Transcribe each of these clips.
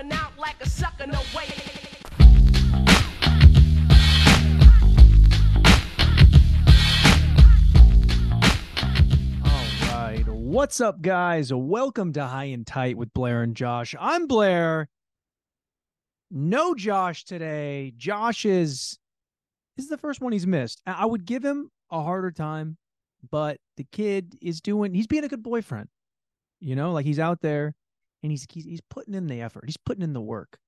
going out like a sucker, no way. All right. What's up, guys? Welcome to High and Tight with Blair and Josh. I'm Blair. No Josh today. Josh is this is the first one he's missed. I I would give him a harder time, but the kid is doing he's being a good boyfriend. You know, like he's out there and he's he's, he's putting in the effort. He's putting in the work.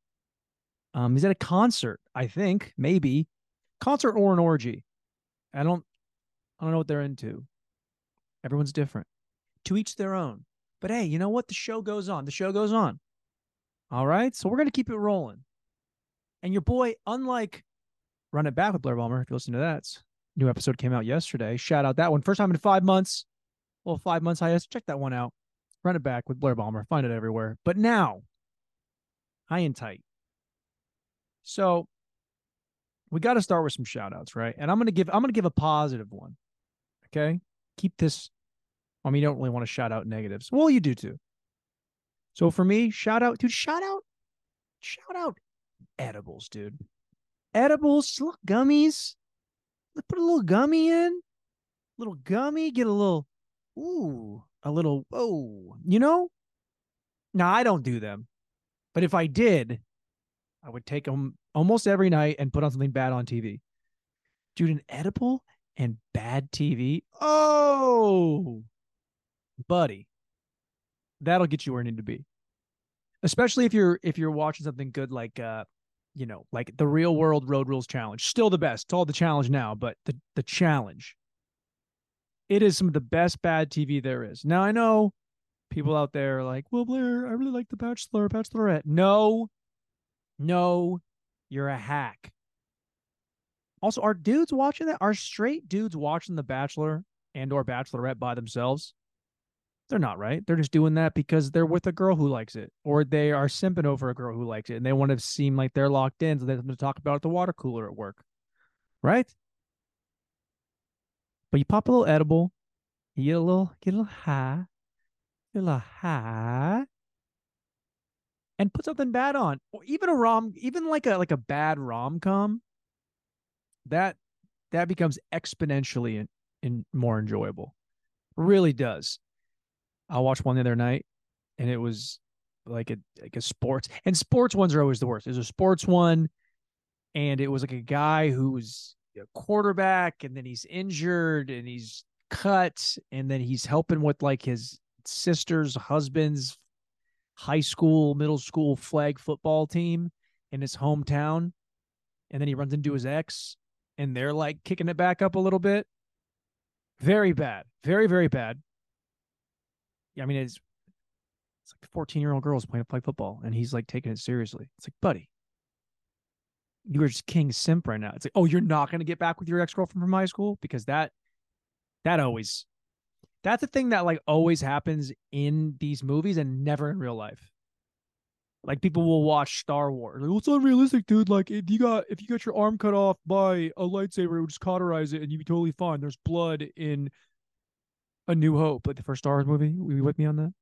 Um, he's at a concert, I think, maybe. Concert or an orgy. I don't I don't know what they're into. Everyone's different. To each their own. But hey, you know what? The show goes on. The show goes on. All right. So we're to keep it rolling. And your boy, unlike Run It Back with Blair Balmer, if you listen to that, new episode came out yesterday. Shout out that one. First time in five months. Well, five months hiatus. Check that one out. Run It Back with Blair Balmer. Find it everywhere. But now, high and tight. So we got to start with some shout outs, right? And I'm going to give, I'm going to give a positive one. Okay keep this. I mean, you don't really want to shout out negatives. Well, you do too. So for me, shout out, dude, shout out, shout out edibles, dude. Edibles, little gummies. Put a little gummy in, little gummy, get a little, ooh, a little, oh, you know? Now, I don't do them, but if I did, I would take them almost every night and put on something bad on TV. Dude, an edible and bad TV. Oh, buddy, that'll get you where you need to be. Especially if you're if you're watching something good like uh, you know, like the Real World Road Rules Challenge. Still the best. It's all the challenge now, but the the challenge. It is some of the best bad TV there is. Now I know people out there are like, well, Blair, I really like The Bachelor, Bachelorette. No, no, you're a hack. Also, are dudes watching that? Are straight dudes watching The Bachelor and or Bachelorette by themselves? They're not, right? They're just doing that because they're with a girl who likes it, or they are simping over a girl who likes it, and they want to seem like they're locked in, so they have to talk about at the water cooler at work, right? But you pop a little edible, you get a little, get a little high, get a little high, and put something bad on, or even a rom, even like a like a bad rom com that that becomes exponentially in, in more enjoyable. Really does. I watched one the other night, and it was like a like a sports and sports ones are always the worst. There's a sports one, and it was like a guy who was a quarterback, and then he's injured, and he's cut, and then he's helping with like his sister's husband's high school, middle school flag football team in his hometown, and then he runs into his ex, and they're like kicking it back up a little bit. Very bad. Very, very bad. Yeah, I mean, it's it's like 14 year old girls playing play football, and he's like taking it seriously. It's like, buddy, you are just king simp right now. It's like, oh, you're not gonna get back with your ex girlfriend from high school because that that always that's the thing that like always happens in these movies and never in real life. Like people will watch Star Wars. Like, well, unrealistic, dude. Like if you got if you got your arm cut off by a lightsaber, it would just cauterize it and you'd be totally fine. There's blood in A New Hope, like the first Star Wars movie. Will you with me on that?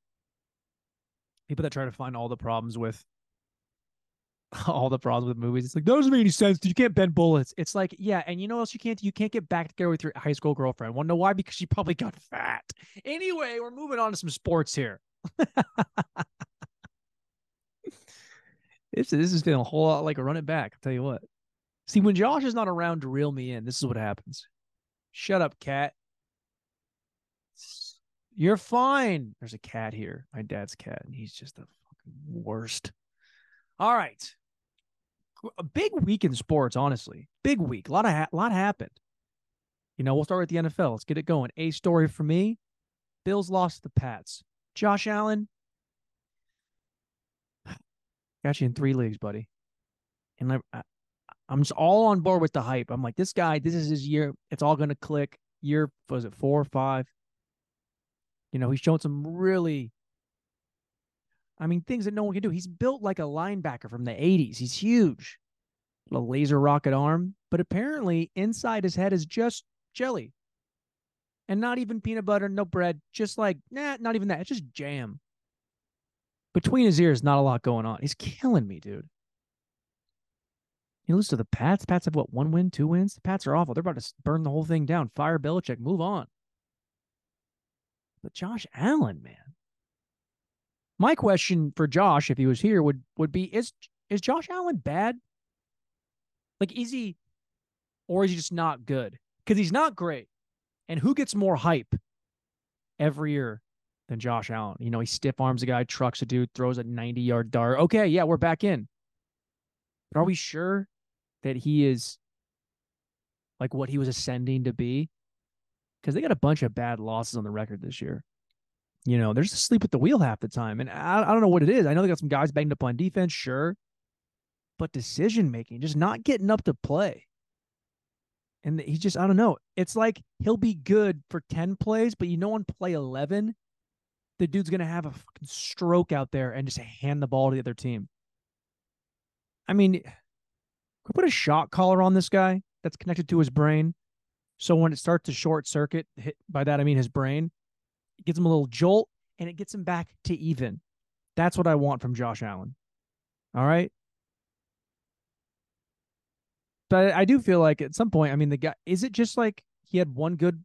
People that try to find all the problems with all the problems with movies. It's like that doesn't make any sense. You can't bend bullets. It's like, yeah, and you know what else you can't do? You can't get back together with your high school girlfriend. Wanna know why? Because she probably got fat. Anyway, we're moving on to some sports here. This this is feeling a whole lot like a run it back. I'll tell you what. See, when Josh is not around to reel me in, this is what happens. Shut up, cat. You're fine. There's a cat here, my dad's cat, and he's just the fucking worst. All right, a big week in sports, honestly. Big week. A lot of ha- lot happened. You know, we'll start with the NFL. Let's get it going. A story for me: Bills lost to the Pats. Josh Allen, got you in three leagues, buddy. And I, I, I'm just all on board with the hype. I'm like, this guy, this is his year. It's all to click. Year, was it four or five? You know, he's shown some really, I mean, things that no one can do. He's built like a linebacker from the 80s. He's huge. A laser rocket arm. But apparently, inside his head is just jelly. And not even peanut butter, no bread, just like, nah, not even that. It's just jam. between his ears, not a lot going on. He's killing me, dude. You lose to the Pats. Pats have what one win, two wins. The Pats are awful. They're about to burn the whole thing down. Fire Belichick. Move on. But Josh Allen, man. My question for Josh, if he was here, would would be: Is is Josh Allen bad? Like, is he, or is he just not good? Because he's not great. And who gets more hype every year than Josh Allen? You know, he stiff arms a guy, trucks a dude, throws a 90 yard dart. Okay, yeah, we're back in. But are we sure that he is like what he was ascending to be? Because they got a bunch of bad losses on the record this year. You know, they're just asleep at the wheel half the time. And I, I don't know what it is. I know they got some guys banged up on defense, sure. But decision making, just not getting up to play. And he just, I don't know. It's like he'll be good for 10 plays, but you know, on play 11, the dude's going to have a fucking stroke out there and just hand the ball to the other team. I mean, we put a shock collar on this guy that's connected to his brain. So when it starts to short circuit, hit, by that I mean his brain, it gives him a little jolt and it gets him back to even. That's what I want from Josh Allen. All right. But I do feel like at some point, I mean, the guy, is it just like he had one good,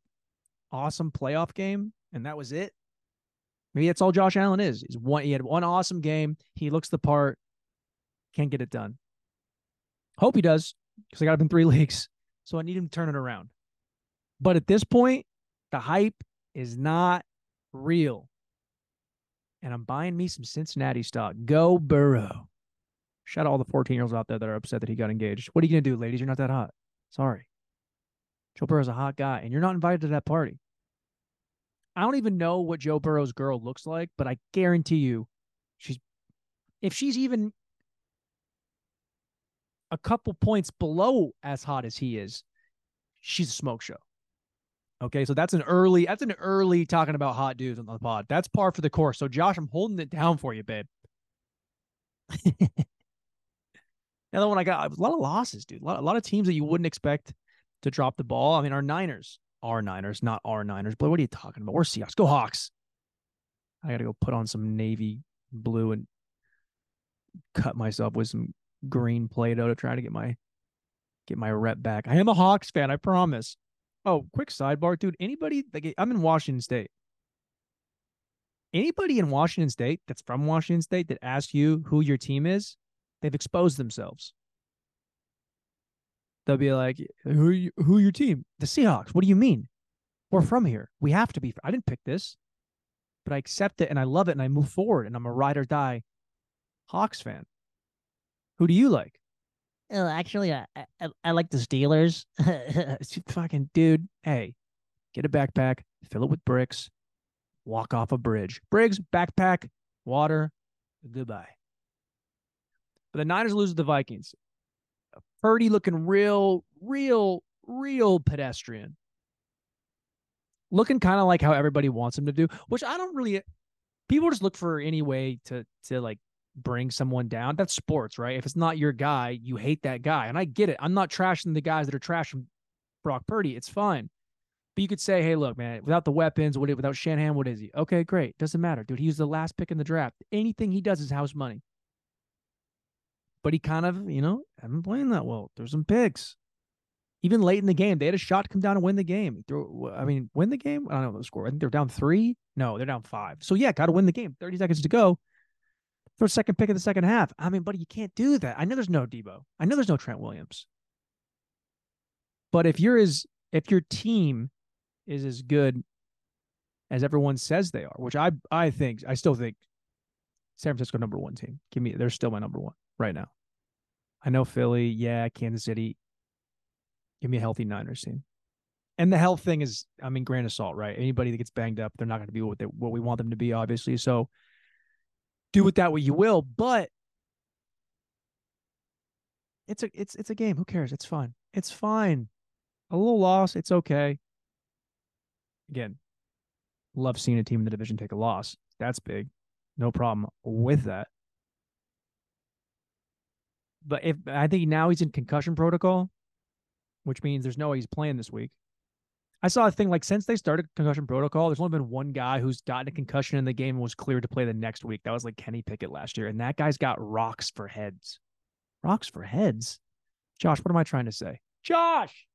awesome playoff game and that was it? Maybe that's all Josh Allen is. Is one he had one awesome game. He looks the part, can't get it done. Hope he does because I got him in three leagues. So I need him to turn it around. But at this point, the hype is not real. And I'm buying me some Cincinnati stock. Go Burrow. Shout out all the 14 year olds out there that are upset that he got engaged. What are you going to do, ladies? You're not that hot. Sorry. Joe Burrow's a hot guy, and you're not invited to that party. I don't even know what Joe Burrow's girl looks like, but I guarantee you, she's if she's even a couple points below as hot as he is, she's a smoke show. Okay, so that's an early, that's an early talking about hot dudes on the pod. That's par for the course. So Josh, I'm holding it down for you, babe. Another one I got a lot of losses, dude. A lot, a lot of teams that you wouldn't expect to drop the ball. I mean, our Niners, our Niners, not our Niners. But what are you talking about? We're Seahawks. Go Hawks. I got to go put on some navy blue and cut myself with some green Play-Doh to try to get my get my rep back. I am a Hawks fan, I promise. Oh, quick sidebar, dude. Anybody like eh, I'm in Washington State. Anybody in Washington State that's from Washington State that asks you who your team is, they've exposed themselves. They'll be like, "Who you, who your team? The Seahawks. What do you mean? We're from here. We have to be. I didn't pick this, but I accept it and I love it and I move forward and I'm a ride or die Hawks fan. Who do you like? Oh, actually, I, I, I like the Steelers. fucking dude. Hey, get a backpack, fill it with bricks, walk off a bridge. Briggs, backpack, water, goodbye. But the Niners lose to the Vikings. Purdy looking real, real, real pedestrian. Looking kind of like how everybody wants him to do, which I don't really. People just look for any way to to like bring someone down. That's sports, right? If it's not your guy, you hate that guy. And I get it. I'm not trashing the guys that are trashing Brock Purdy. It's fine. But you could say, hey, look, man, without the weapons, without Shanahan, what is he? Okay, great. Doesn't matter, dude. He was the last pick in the draft. Anything he does is house money. But he kind of, you know, haven't playing that well. There's some picks. Even late in the game, they had a shot to come down and win the game. Throw, I mean, win the game. I don't know the score. I think they're down three. No, they're down five. So yeah, got to win the game. Thirty seconds to go for second pick of the second half. I mean, buddy, you can't do that. I know there's no Deebo. I know there's no Trent Williams. But if you're as if your team is as good as everyone says they are, which I I think I still think San Francisco number one team. Give me they're still my number one right now. I know Philly, yeah, Kansas City. Give me a healthy Niners team. And the health thing is, I mean, grain of salt, right? Anybody that gets banged up, they're not going to be what they what we want them to be, obviously. So do with that what you will, but it's a it's it's a game. Who cares? It's fine. It's fine. A little loss, it's okay. Again, love seeing a team in the division take a loss. That's big. No problem with that. But if I think now he's in concussion protocol, which means there's no way he's playing this week. I saw a thing like since they started concussion protocol, there's only been one guy who's gotten a concussion in the game and was cleared to play the next week. That was like Kenny Pickett last year, and that guy's got rocks for heads. Rocks for heads. Josh, what am I trying to say? Josh,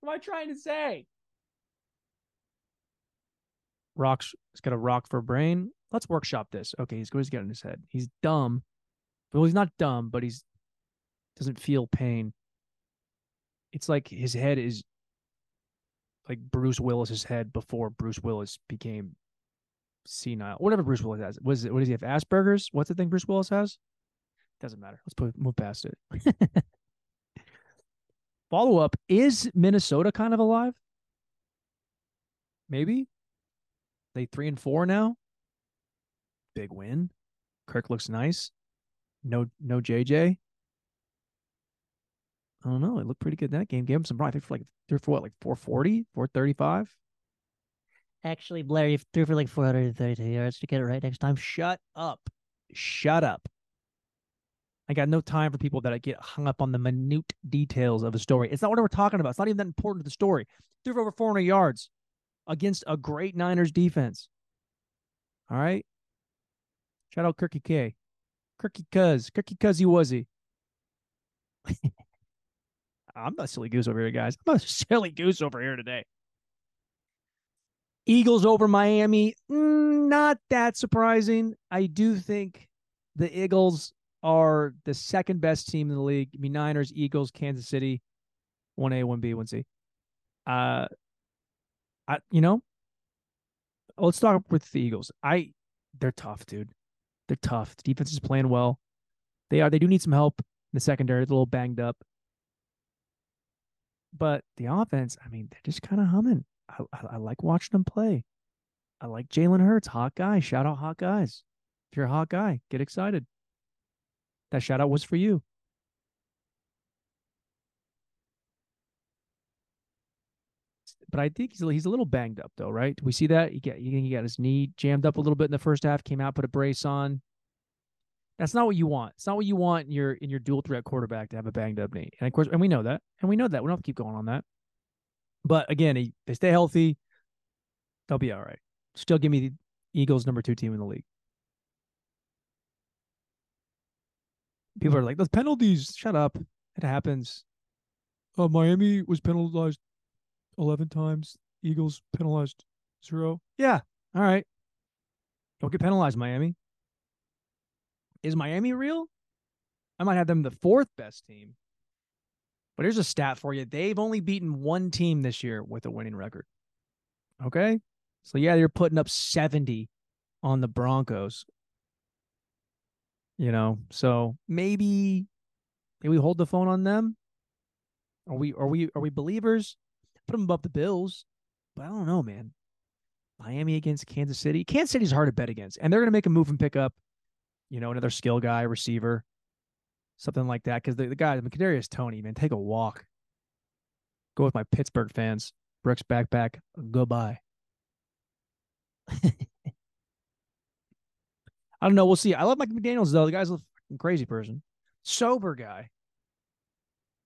what am I trying to say? Rocks. He's got a rock for brain. Let's workshop this. Okay, he's he's got in his head. He's dumb. Well, he's not dumb, but he's doesn't feel pain. It's like his head is like Bruce Willis's head before Bruce Willis became senile. Whatever Bruce Willis has. Was it what does he have? Asperger's? What's the thing Bruce Willis has? Doesn't matter. Let's put move past it. Follow up: Is Minnesota kind of alive? Maybe. They three and four now. Big win. Kirk looks nice. No, no JJ. I don't know. It looked pretty good in that game. Gave him some. I think for like threw for what, like 440, 435. Actually, Blair, you threw for like 432 yards to get it right next time. Shut up. Shut up. I got no time for people that I get hung up on the minute details of a story. It's not what we're talking about. It's not even that important to the story. Threw for over 400 yards against a great Niners defense. All right. Shout out Kirky K. Kirky Cuz. Kirky Cuzzy Wuzzy. I'm not silly goose over here, guys. I'm a silly goose over here today. Eagles over Miami, mm, not that surprising. I do think the Eagles are the second best team in the league. I mean, Niners, Eagles, Kansas City, one A, one B, one C. Uh, I you know, let's talk with the Eagles. I they're tough, dude. They're tough. The defense is playing well. They are. They do need some help in the secondary. They're a little banged up. But the offense, I mean, they're just kind of humming. I, I, I, like watching them play. I like Jalen Hurts, hot guy. Shout out hot guys. If you're a hot guy, get excited. That shout out was for you. But I think he's a, he's a little banged up though, right? We see that he got he got his knee jammed up a little bit in the first half. Came out, put a brace on. That's not what you want. It's not what you want in your in your dual threat quarterback to have a banged up knee. And of course, and we know that, and we know that. We don't have to keep going on that. But again, he, they stay healthy, they'll be all right. Still, give me the Eagles number two team in the league. People are like, those penalties. Shut up. It happens. Uh, Miami was penalized eleven times. Eagles penalized zero. Yeah. All right. Don't get penalized, Miami. Is Miami real? I might have them the fourth best team. But here's a stat for you. They've only beaten one team this year with a winning record. Okay? So yeah, they're putting up 70 on the Broncos. You know, so maybe maybe we hold the phone on them. Are we are we are we believers? Put them above the Bills. But I don't know, man. Miami against Kansas City. Kansas City's hard to bet against. And they're gonna make a move and pick up you know, another skill guy, receiver, something like that. Because the, the guy, Kadarius Toney, man, take a walk. Go with my Pittsburgh fans. Brooks backpack. Goodbye. I don't know. We'll see. I love Mike McDaniels though. The guy's a crazy person, sober guy.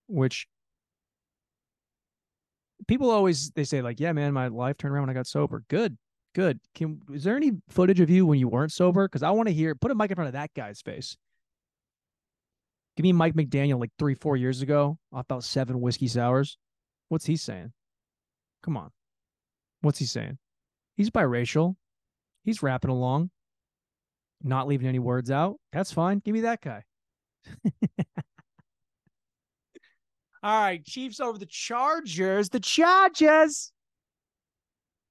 Which people always they say like, yeah, man, my life turned around when I got sober. Good. Good. Can is there any footage of you when you weren't sober? Because I want to hear. Put a mic in front of that guy's face. Give me Mike McDaniel like three, four years ago, off about seven whiskey sours. What's he saying? Come on. What's he saying? He's biracial. He's rapping along, not leaving any words out. That's fine. Give me that guy. All right, Chiefs over the Chargers. The Chargers.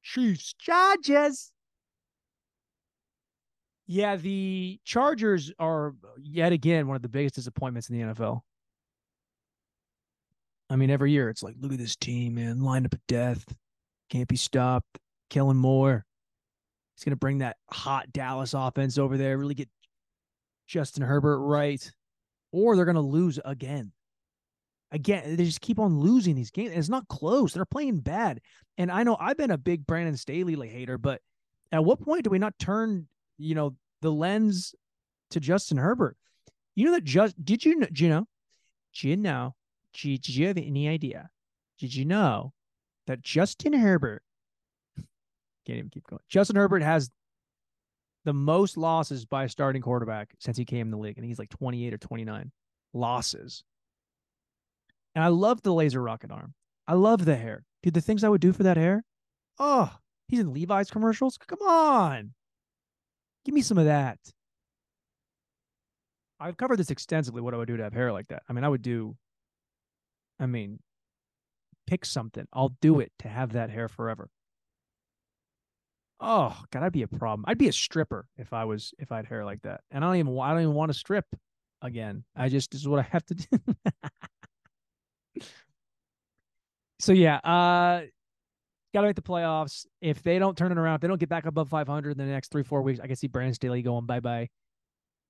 Chiefs, Chargers. Yeah, the Chargers are yet again one of the biggest disappointments in the NFL. I mean, every year it's like, look at this team, man, lined up of death, can't be stopped. Kellen Moore, he's gonna bring that hot Dallas offense over there, really get Justin Herbert right, or they're gonna lose again again, they just keep on losing these games. And it's not close. They're playing bad. And I know I've been a big Brandon Staley hater, but at what point do we not turn, you know, the lens to Justin Herbert? You know that just did you know? Do you know? Do you know? Did, did you have any idea? Did you know that Justin Herbert can't even keep going. Justin Herbert has the most losses by a starting quarterback since he came in the league, and he's like 28 or 29 losses. And I love the laser rocket arm. I love the hair. Dude, the things I would do for that hair. Oh, he's in Levi's commercials. Come on. Give me some of that. I've covered this extensively, what I would do to have hair like that. I mean, I would do, I mean, pick something. I'll do it to have that hair forever. Oh God, I'd be a problem. I'd be a stripper if I was if I had hair like that. And I don't even I don't even want to strip again. I just this is what I have to do. so yeah, uh gotta make the playoffs. If they don't turn it around, if they don't get back above 500 in the next three four weeks, I can see Brandon Staley going bye bye.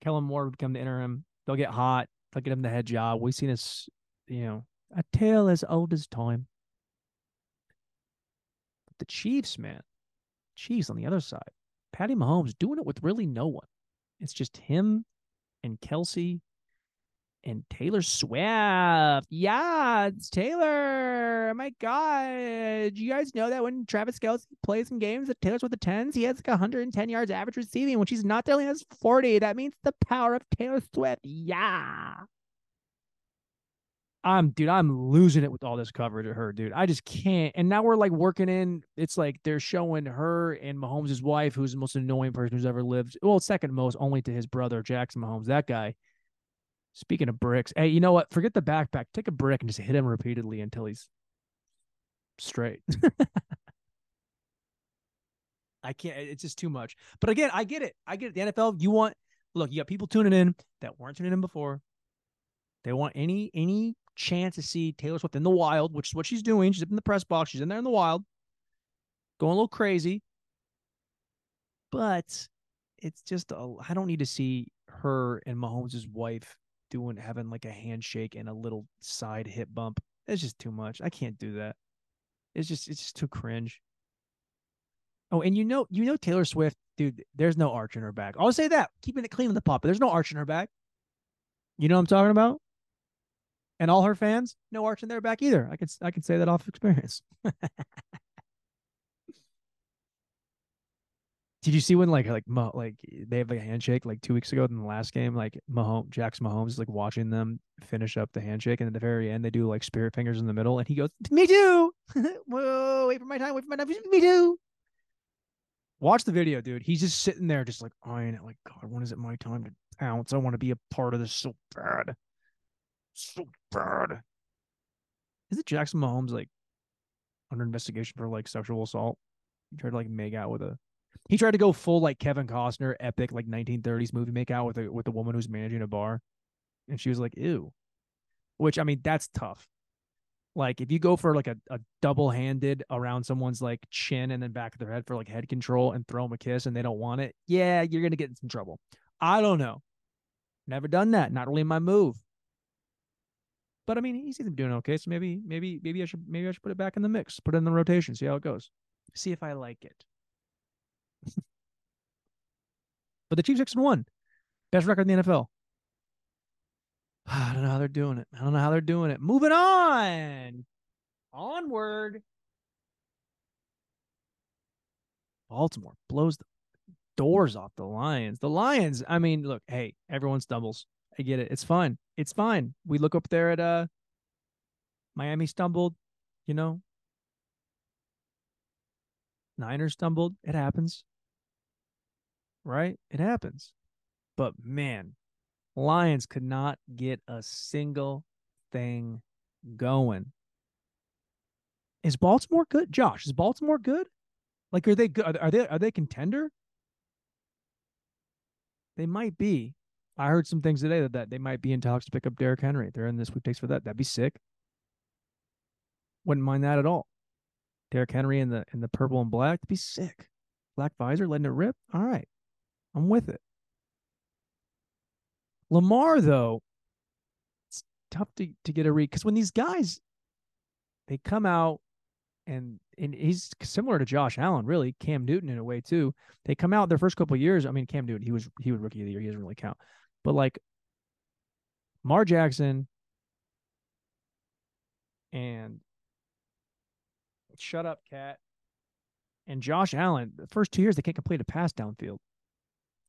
Kellen Moore would become the interim. They'll get hot. They'll get him the head job. We've seen this, you know, a tale as old as time. But the Chiefs, man, Chiefs on the other side. Patty Mahomes doing it with really no one. It's just him and Kelce and Taylor Swift. Yeah, it's Taylor. Oh my God. You guys know that when Travis Kelce plays in games that Taylor's with the tens, he has like 110 yards average receiving. When she's not there, he has 40. That means the power of Taylor Swift. Yeah. I'm dude, I'm losing it with all this coverage of her, dude. I just can't. And now we're like working in. It's like they're showing her and Mahomes' wife, who's the most annoying person who's ever lived. Well, second most, only to his brother Jackson Mahomes. That guy. Speaking of bricks, hey, you know what? Forget the backpack. Take a brick and just hit him repeatedly until he's straight. I can't. It's just too much. But again, I get it. I get it. The NFL. You want look. You got people tuning in that weren't tuning in before. They want any any chance to see Taylor Swift in the wild, which is what she's doing. She's up in the press box. She's in there in the wild, going a little crazy. But it's just I don't need to see her and Mahomes' wife doing having like a handshake and a little side hip bump. It's just too much. I can't do that. It's just it's just too cringe. Oh, and you know you know Taylor Swift, dude. There's no arch in her back. I'll say that, keeping it clean in the pop. There's no arch in her back. You know what I'm talking about? and all her fans, no arch in their back either. I can I could say that off experience. Did you see when like like like they have like a handshake like two weeks ago in the last game? Like Mahomes, Jackson Mahomes is like watching them finish up the handshake, and at the very end they do like spirit fingers in the middle, and he goes, "Me too." Whoa, wait for my time. Wait for my time. Me too. Watch the video, dude. He's just sitting there, just like eyeing it, like God, when is it my time to pounce? I want to be a part of this so bad so bad. Is it Jackson Mahomes like under investigation for like sexual assault? He tried to like make out with a he tried to go full like Kevin Costner epic like 1930s movie make out with a with a woman who's managing a bar. And she was like, ew. Which I mean, that's tough. Like if you go for like a, a double handed around someone's like chin and then back of their head for like head control and throw them a kiss and they don't want it, yeah, you're gonna get in some trouble. I don't know. Never done that. Not really my move. But I mean, he seems to be doing okay. So maybe, maybe, maybe I should, maybe I should put it back in the mix, put it in the rotation, see how it goes, see if I like it. But the Chiefs six and one, best record in the NFL. I don't know how they're doing it. I don't know how they're doing it. Moving on, onward. Baltimore blows the doors off the Lions. The Lions, I mean, look, hey, everyone stumbles. I get it. It's fine. It's fine. We look up there at uh Miami stumbled, you know. Niners stumbled. It happens. Right? It happens. But man, Lions could not get a single thing going. Is Baltimore good? Josh, is Baltimore good? Like are they good? Are they are they contender? They might be. I heard some things today that, that they might be in talks to pick up Derrick Henry. They're in this sweepstakes for that. That'd be sick. Wouldn't mind that at all. Derrick Henry in the in the purple and black, that'd be sick. Black visor, letting it rip. All right. I'm with it. Lamar, though, it's tough to, to get a read because when these guys they come out and and he's similar to Josh Allen, really, Cam Newton in a way too. They come out their first couple years. I mean, Cam Newton, he was he was rookie of the year. He doesn't really count. But like Mar Jackson and Shut up, cat. And Josh Allen, the first two years they can't complete a pass downfield.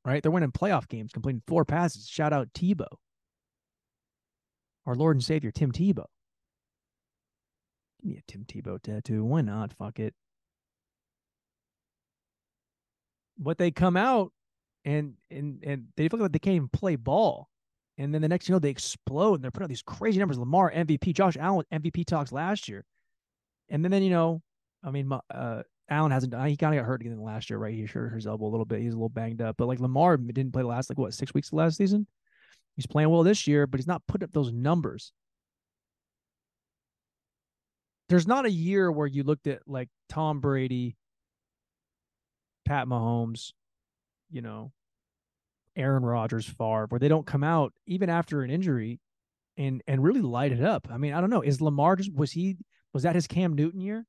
Right? They're winning playoff games, completing four passes. Shout out Tebow. Our Lord and Savior, Tim Tebow. Give me a Tim Tebow tattoo. Why not? Fuck it. But they come out and and and they look like they can't even play ball. And then the next you know they explode and they're putting out these crazy numbers. Lamar MVP, Josh Allen MVP talks last year. And then, then you know, I mean, uh, Allen hasn't done. He kind of got hurt again last year, right? He hurt his elbow a little bit. He's a little banged up. But like Lamar didn't play last like what six weeks of last season. He's playing well this year, but he's not putting up those numbers. There's not a year where you looked at like Tom Brady, Pat Mahomes, you know, Aaron Rodgers, Favre, where they don't come out even after an injury and and really light it up. I mean, I don't know. Is Lamar just was he was that his Cam Newton year?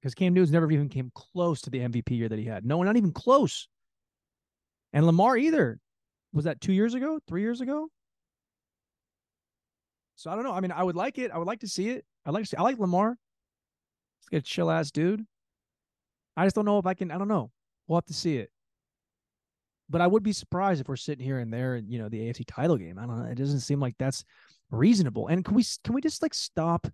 Because Cam Newton's never even came close to the MVP year that he had. No, not even close. And Lamar either. Was that two years ago? Three years ago? So I don't know. I mean, I would like it. I would like to see it. I like to see, I like Lamar. Let's get a chill ass dude. I just don't know if I can. I don't know. We'll have to see it. But I would be surprised if we're sitting here and there, and you know, the AFC title game. I don't know. It doesn't seem like that's reasonable. And can we can we just like stop?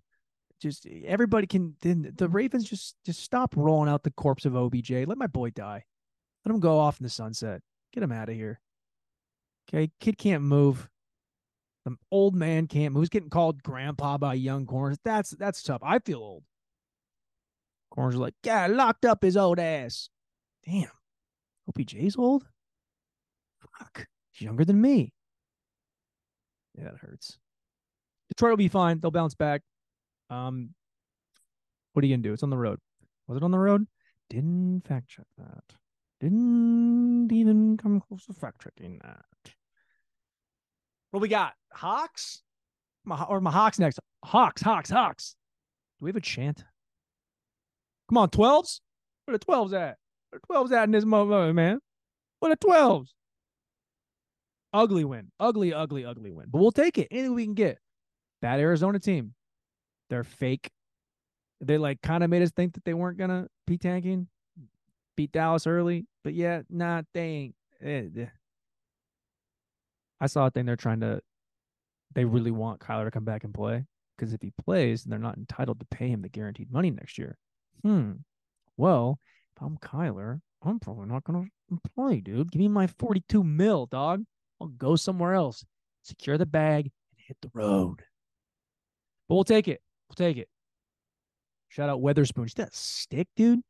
Just everybody can. Then the mm-hmm. Ravens just just stop rolling out the corpse of OBJ. Let my boy die. Let him go off in the sunset. Get him out of here. Okay, kid can't move. The old man can't move. He's getting called grandpa by young corners. That's that's tough. I feel old. Corners are like, yeah, locked up his old ass. Damn. OBJ's old? Fuck. He's younger than me. Yeah, that hurts. Detroit will be fine. They'll bounce back. Um, what are you gonna do? It's on the road. Was it on the road? Didn't fact check that. Didn't even come close to fact checking that. What we got? Hawks? My, or my Hawks next. Hawks, Hawks, Hawks. Do we have a chant? Come on, 12s? Where the 12s at? Where the 12s at in this moment, man? Where the 12s? Ugly win. Ugly, ugly, ugly win. But we'll take it. Anything we can get. Bad Arizona team. They're fake. They like kind of made us think that they weren't gonna be tanking. Beat Dallas early, but yeah, nah, they ain't. Eh, I saw a thing they're trying to. They really want Kyler to come back and play because if he plays, they're not entitled to pay him the guaranteed money next year. Hmm. Well, if I'm Kyler, I'm probably not gonna play, dude. Give me my 42 mil, dog. I'll go somewhere else, secure the bag, and hit the road. But we'll take it. We'll take it. Shout out Witherspoon. See that stick, dude?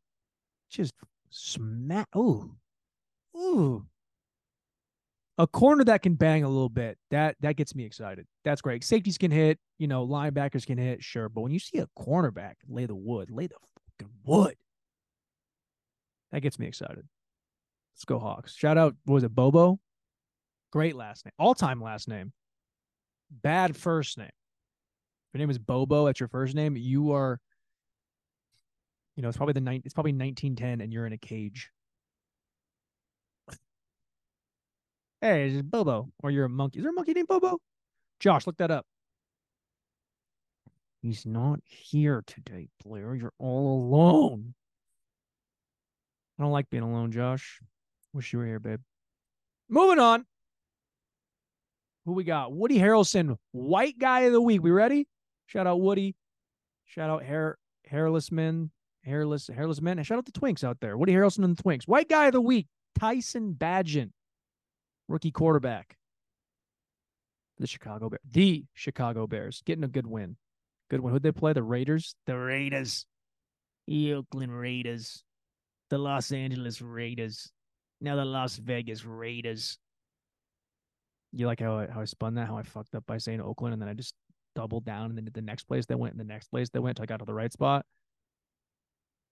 Just smack. Oh, ooh. A corner that can bang a little bit. That that gets me excited. That's great. Safeties can hit. You know, linebackers can hit. Sure, but when you see a cornerback lay the wood, lay the fucking wood. That gets me excited. Let's go Hawks. Shout out. What was it? Bobo. Great last name. All time last name. Bad first name your name is Bobo, that's your first name, you are, you know, it's probably the night. It's probably 1910, and you're in a cage. hey, it's Bobo, or you're a monkey. Is there a monkey named Bobo? Josh, look that up. He's not here today, Blair. You're all alone. I don't like being alone, Josh. Wish you were here, babe. Moving on. Who we got? Woody Harrelson, white guy of the week. We ready? Shout out Woody. Shout out hair hairless men, hairless hairless men. And shout out the Twinks out there. Woody Harrelson and the Twinks. White guy of the week, Tyson Bagent, rookie quarterback. The Chicago Bears. The Chicago Bears getting a good win. Good win. Who'd they play? The Raiders. The Raiders. The Oakland Raiders. The Los Angeles Raiders. Now the Las Vegas Raiders. You like how I, how I spun that? How I fucked up by saying Oakland and then I just doubled down and then the next place they went and the next place they went until I got to the right spot.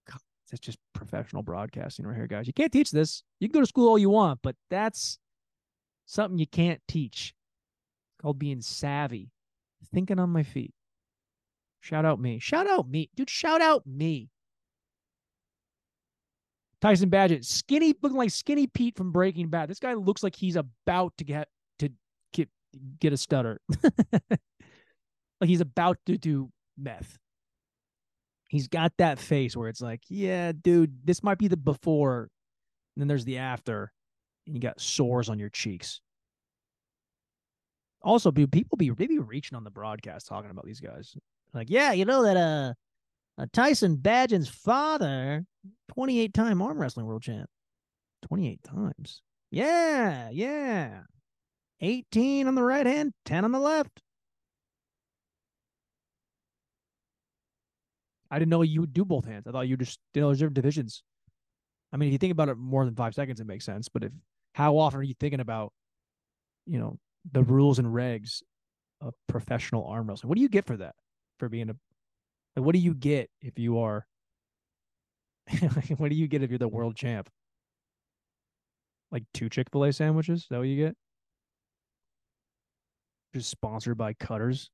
God, it's just professional broadcasting right here, guys. You can't teach this. You can go to school all you want, but that's something you can't teach. It's called being savvy, thinking on my feet. Shout out me. Shout out me. Dude, shout out me. Tyson Bagent, skinny, looking like Skinny Pete from Breaking Bad. This guy looks like he's about to get to get get a stutter. Like he's about to do meth. He's got that face where it's like, yeah, dude, this might be the before. And then there's the after, and you got sores on your cheeks. Also, be people be they be reaching on the broadcast talking about these guys. Like, yeah, you know that uh, uh Tyson Bagent's father, 28 time arm wrestling world champ. 28 times. Yeah, yeah. 18 on the right hand, 10 on the left. I didn't know you would do both hands. I thought you just did those different divisions. I mean, if you think about it more than five seconds, it makes sense. But if how often are you thinking about, you know, the rules and regs of professional arm wrestling? What do you get for that? For being a, like, what do you get if you are? what do you get if you're the world champ? Like two Chick Fil A sandwiches? Is that what you get? Just sponsored by Cutters.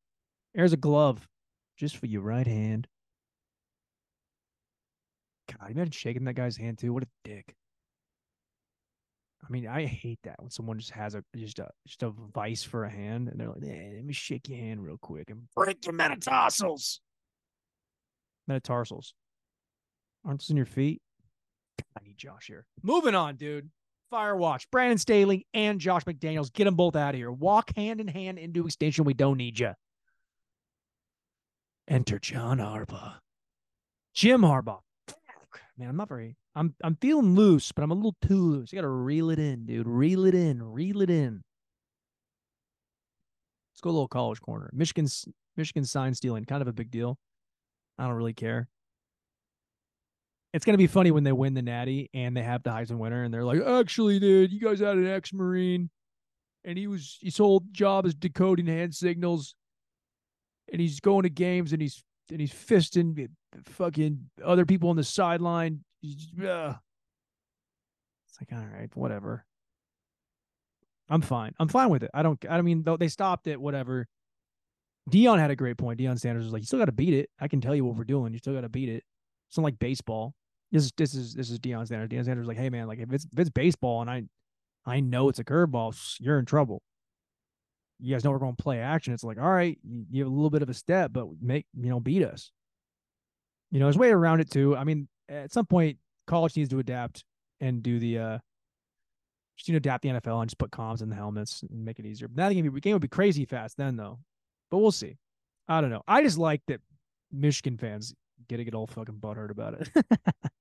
There's a glove, just for your right hand. God, imagine shaking that guy's hand too. What a dick. I mean, I hate that when someone just has a just a just a vice for a hand and they're like, hey, let me shake your hand real quick and break your metatarsals. Metatarsals. Aren't those in your feet? I need Josh here. Moving on, dude. Firewatch, Brandon Staley and Josh McDaniels. Get them both out of here. Walk hand in hand into extinction. We don't need you. Enter John Harbaugh. Jim Harbaugh man. I'm not very. I'm I'm feeling loose, but I'm a little too loose. You got to reel it in, dude. Reel it in. Reel it in. Let's go a little college corner. Michigan's Michigan sign stealing, kind of a big deal. I don't really care. It's gonna be funny when they win the Natty and they have the Heisman winner, and they're like, "Actually, dude, you guys had an ex-marine, and he was his whole job is decoding hand signals, and he's going to games and he's and he's fisting fucking other people on the sideline. It's like, all right, whatever. I'm fine. I'm fine with it. I don't. I mean, they stopped it. Whatever. Deion had a great point. Deion Sanders was like, "You still got to beat it. I can tell you what we're doing. You still got to beat it. It's not like baseball. This is this is this is Deion Sanders. Deion Sanders was like, hey man, like if it's if it's baseball and I I know it's a curveball, you're in trouble you guys know we're going to play action. It's like, all right, you, have a little bit of a step, but make, you know, beat us. You know, there's way around it too. I mean, at some point, college needs to adapt and do the, uh, just, you know, adapt the NFL and just put comms in the helmets and make it easier. But that game, the game would be crazy fast then, though. But we'll see. I don't know. I just like that Michigan fans get to get all fucking butthurt about it.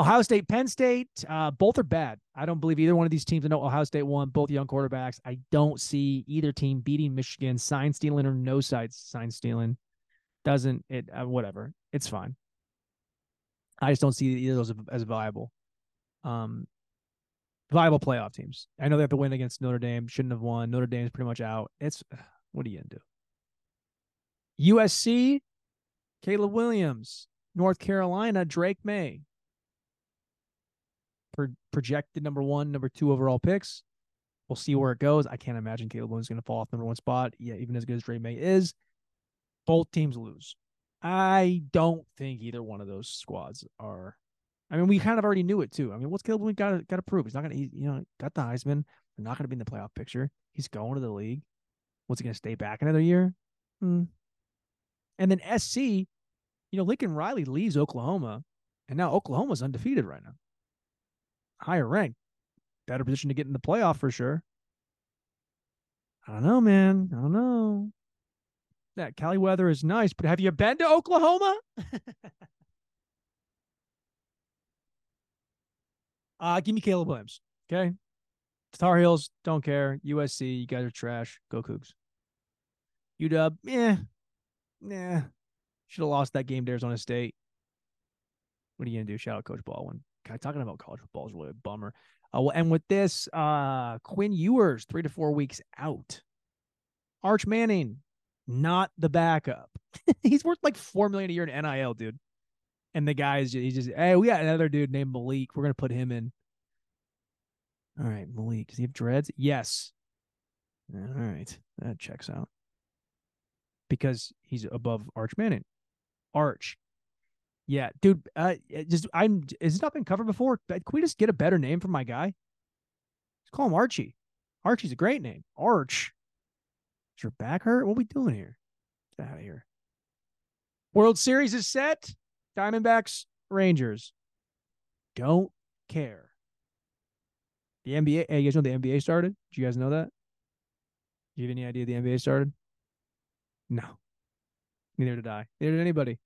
Ohio State, Penn State, uh, both are bad. I don't believe either one of these teams. I know Ohio State won, both young quarterbacks. I don't see either team beating Michigan, sign stealing or no sides sign stealing. Doesn't it? Uh, whatever. It's fine. I just don't see either of those as viable. Um, viable playoff teams. I know they have to win against Notre Dame. Shouldn't have won. Notre Dame's pretty much out. It's what are you gonna do? USC, Caleb Williams, North Carolina, Drake Maye. pro- projected number one, number two overall picks. We'll see where it goes. I can't imagine Caleb Williams going to fall off number one spot. Yeah, even as good as Drake Maye is, both teams lose. I don't think either one of those squads are. I mean, we kind of already knew it too. I mean, what's Caleb Williams got to got to prove? He's not going to, you know, got the Heisman. They're not going to be in the playoff picture. He's going to the league. What's he going to stay back another year? Hmm. And then SC, you know, Lincoln Riley leaves Oklahoma, and now Oklahoma's undefeated right now higher rank, better position to get in the playoff for sure. I don't know, man. I don't know. That Cali weather is nice, but have you been to Oklahoma? uh, give me Caleb Williams. Okay. Tar Heels, don't care. USC, you guys are trash. Go Cougs. UW, yeah. Yeah. Should have lost that game to Arizona State. What are you gonna do? Shout out Coach Baldwin. God, talking about college football is really a bummer. Uh, we'll end with this. Uh, Quinn Ewers, three to four weeks out. Arch Manning, not the backup. he's worth like four million a year in NIL, dude. And the guy's he's just, hey, we got another dude named Malik. We're gonna put him in. All right, Malik. Does he have dreads? Yes. All right, that checks out. Because he's above Arch Manning. Arch yeah, dude. Uh, just I'm. It not been covered before? Can we just get a better name for my guy? Let's call him Archie. Archie's a great name. Arch. Is your back hurt? What are we doing here? Get out of here. World Series is set. Diamondbacks, Rangers. Don't care. The NBA, hey, you guys know the NBA started? Did you guys know that? Do you have any idea the NBA started? No. Neither did I. Neither did anybody.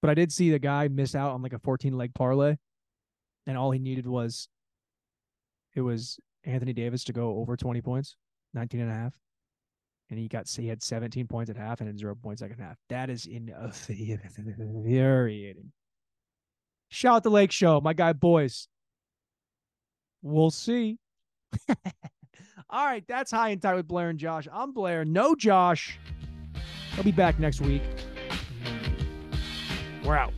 But I did see the guy miss out on like a 14 leg parlay. And all he needed was it was Anthony Davis to go over 20 points, 19 and a half. And he got he had 17 points at half and had zero points second half. That is infuriating. Shout out the Lake Show, my guy boys. We'll see. All right, that's high and tight with Blair and Josh. I'm Blair. No Josh. I'll be back next week. We're out.